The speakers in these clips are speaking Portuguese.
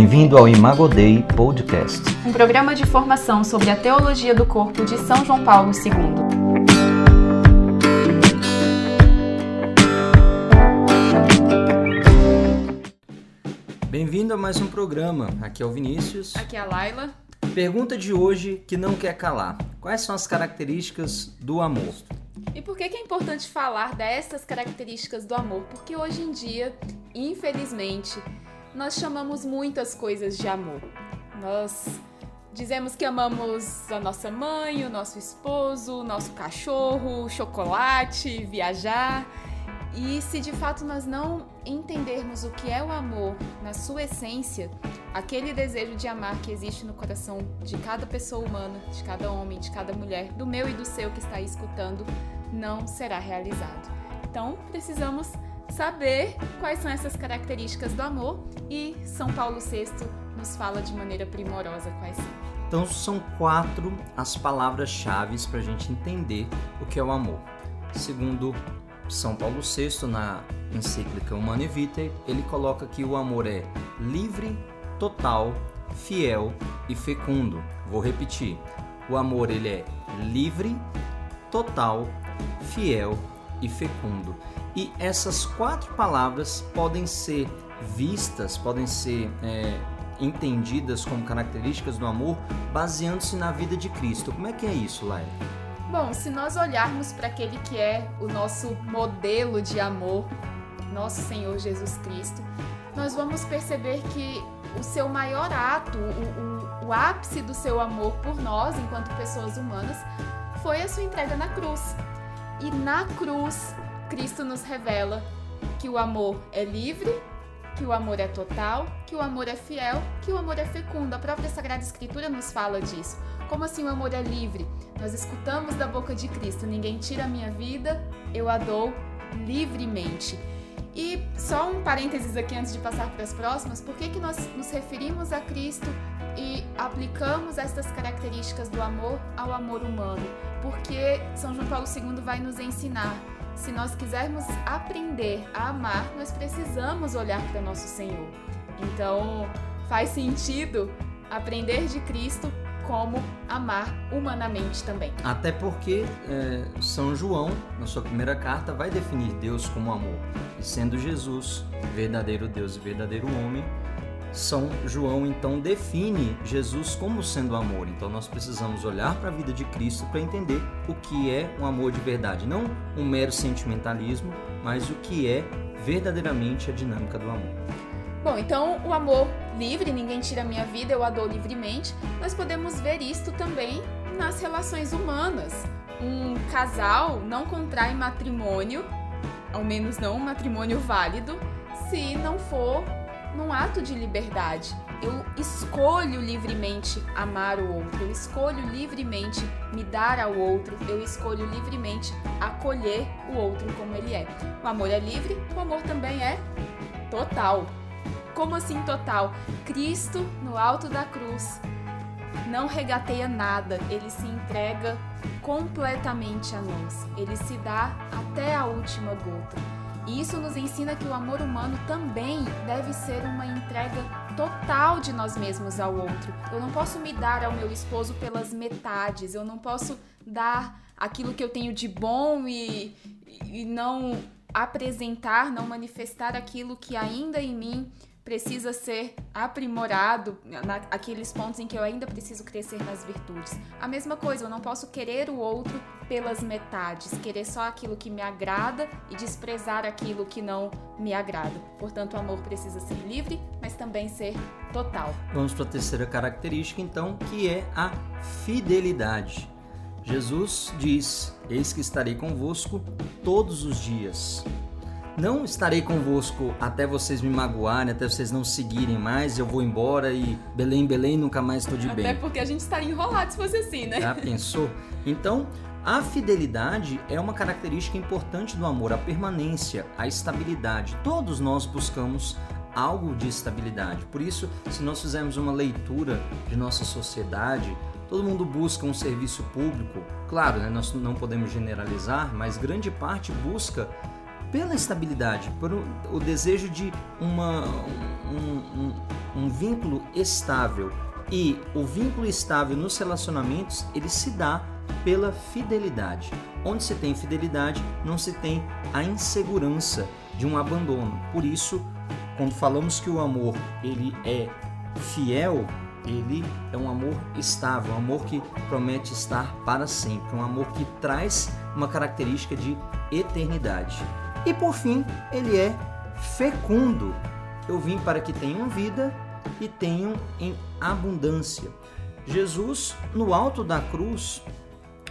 Bem-vindo ao Imagodei Podcast. Um programa de formação sobre a teologia do corpo de São João Paulo II. Bem-vindo a mais um programa. Aqui é o Vinícius. Aqui é a Laila. Pergunta de hoje que não quer calar: Quais são as características do amor? E por que, é importante falar dessas características do amor? Porque hoje em dia, infelizmente, nós chamamos muitas coisas de amor. Nós dizemos que amamos a nossa mãe, o nosso esposo, o nosso cachorro, chocolate, viajar. E se de fato nós não entendermos o que é o amor na sua essência, aquele desejo de amar que existe no coração de cada pessoa humana, de cada homem, de cada mulher, do meu e do seu que está aí escutando, não será realizado. Então, precisamos saber quais são essas características do amor e São Paulo VI nos fala de maneira primorosa quais são. Então, são quatro as palavras-chave para a gente entender o que é o amor. Segundo São Paulo VI, na encíclica Humanae Vitae, ele coloca que o amor é livre, total, fiel e fecundo. Vou repetir. O amor ele é livre, total, fiel e fecundo. E essas quatro palavras podem ser vistas, podem ser é, entendidas como características do amor, baseando-se na vida de Cristo. Como é que é isso, Laila? Bom, se nós olharmos para aquele que é o nosso modelo de amor, nosso Senhor Jesus Cristo, nós vamos perceber que o seu maior ato, o, o, o ápice do seu amor por nós, enquanto pessoas humanas, foi a sua entrega na cruz. E na cruz, Cristo nos revela que o amor é livre, que o amor é total, que o amor é fiel, que o amor é fecundo. A própria Sagrada Escritura nos fala disso. Como assim o amor é livre? Nós escutamos da boca de Cristo: ninguém tira a minha vida, eu a dou livremente. E só um parênteses aqui antes de passar para as próximas: por que, que nós nos referimos a Cristo e aplicamos estas características do amor ao amor humano? Porque São João Paulo II vai nos ensinar se nós quisermos aprender a amar, nós precisamos olhar para nosso Senhor. Então, faz sentido aprender de Cristo como amar humanamente também. Até porque é, São João, na sua primeira carta, vai definir Deus como amor. E sendo Jesus verdadeiro Deus e verdadeiro homem, são João então define Jesus como sendo amor. Então nós precisamos olhar para a vida de Cristo para entender o que é um amor de verdade, não um mero sentimentalismo, mas o que é verdadeiramente a dinâmica do amor. Bom, então o amor livre, ninguém tira minha vida, eu a dou livremente. Nós podemos ver isto também nas relações humanas. Um casal não contrai matrimônio, ao menos não um matrimônio válido, se não for num ato de liberdade. Eu escolho livremente amar o outro, eu escolho livremente me dar ao outro, eu escolho livremente acolher o outro como ele é. O amor é livre, o amor também é total. Como assim total? Cristo, no alto da cruz, não regateia nada, ele se entrega completamente a nós, ele se dá até a última gota. E isso nos ensina que o amor humano também deve ser uma entrega total de nós mesmos ao outro. Eu não posso me dar ao meu esposo pelas metades, eu não posso dar aquilo que eu tenho de bom e, e não apresentar, não manifestar aquilo que ainda em mim precisa ser aprimorado naqueles pontos em que eu ainda preciso crescer nas virtudes. A mesma coisa, eu não posso querer o outro pelas metades, querer só aquilo que me agrada e desprezar aquilo que não me agrada. Portanto, o amor precisa ser livre, mas também ser total. Vamos para a terceira característica, então, que é a fidelidade. Jesus diz: Eis que estarei convosco todos os dias não estarei convosco até vocês me magoarem, até vocês não seguirem mais, eu vou embora e Belém, Belém, nunca mais estou de até bem. Até porque a gente estaria enrolado se fosse assim, né? Já pensou? Então, a fidelidade é uma característica importante do amor, a permanência, a estabilidade. Todos nós buscamos algo de estabilidade. Por isso, se nós fizermos uma leitura de nossa sociedade, todo mundo busca um serviço público. Claro, né, nós não podemos generalizar, mas grande parte busca pela estabilidade, por o, desejo de uma, um, um, um vínculo estável. E o vínculo estável nos relacionamentos, ele se dá pela fidelidade. Onde se tem fidelidade, não se tem a insegurança de um abandono. Por isso, quando falamos que o amor ele é fiel, ele é um amor estável, um amor que promete estar para sempre, um amor que traz uma característica de eternidade. E por fim, ele é fecundo. Eu vim para que tenham vida e tenham em abundância. Jesus, no alto da cruz,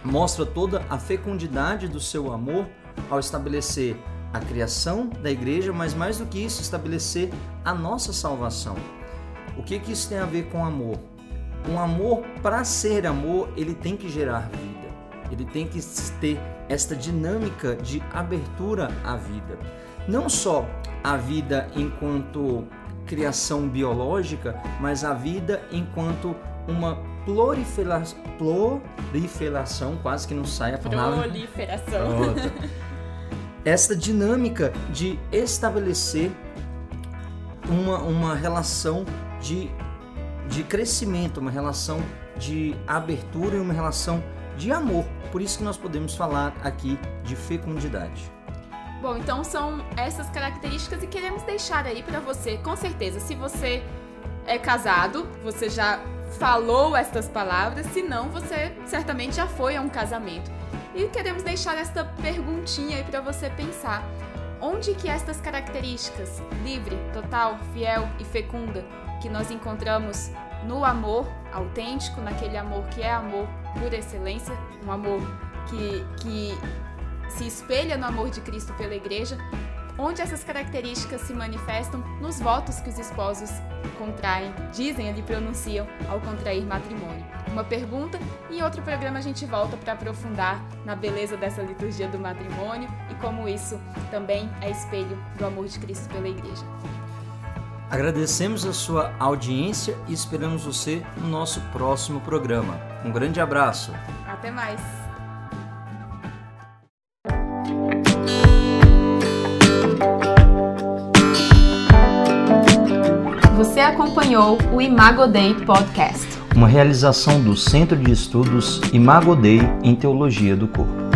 mostra toda a fecundidade do seu amor ao estabelecer a criação da igreja, mas mais do que isso, estabelecer a nossa salvação. O que, que isso tem a ver com amor? Um amor, para ser amor, ele tem que gerar vida. Ele tem que ter esta dinâmica de abertura à vida. Não só a vida enquanto criação biológica, mas a vida enquanto uma proliferação, proliferação quase que não sai a palavra. Proliferação. Esta dinâmica de estabelecer uma, uma relação de, de crescimento, uma relação de abertura e uma relação de amor. Por isso que nós podemos falar aqui de fecundidade. Bom, então são essas características e queremos deixar aí para você, com certeza, se você é casado, você já falou estas palavras, se não, você certamente já foi a um casamento. E queremos deixar esta perguntinha aí para você pensar. Onde que estas características, livre, total, fiel e fecunda, que nós encontramos no amor autêntico, naquele amor que é amor por excelência, um amor que, que se espelha no amor de Cristo pela igreja, onde essas características se manifestam nos votos que os esposos contraem, dizem ali, pronunciam ao contrair matrimônio. Uma pergunta e em outro programa a gente volta para aprofundar na beleza dessa liturgia do matrimônio e como isso também é espelho do amor de Cristo pela igreja. Agradecemos a sua audiência e esperamos você no nosso próximo programa. Um grande abraço. Até mais. Você acompanhou o Imago Dei Podcast, uma realização do Centro de Estudos Imago Dei em Teologia do Corpo.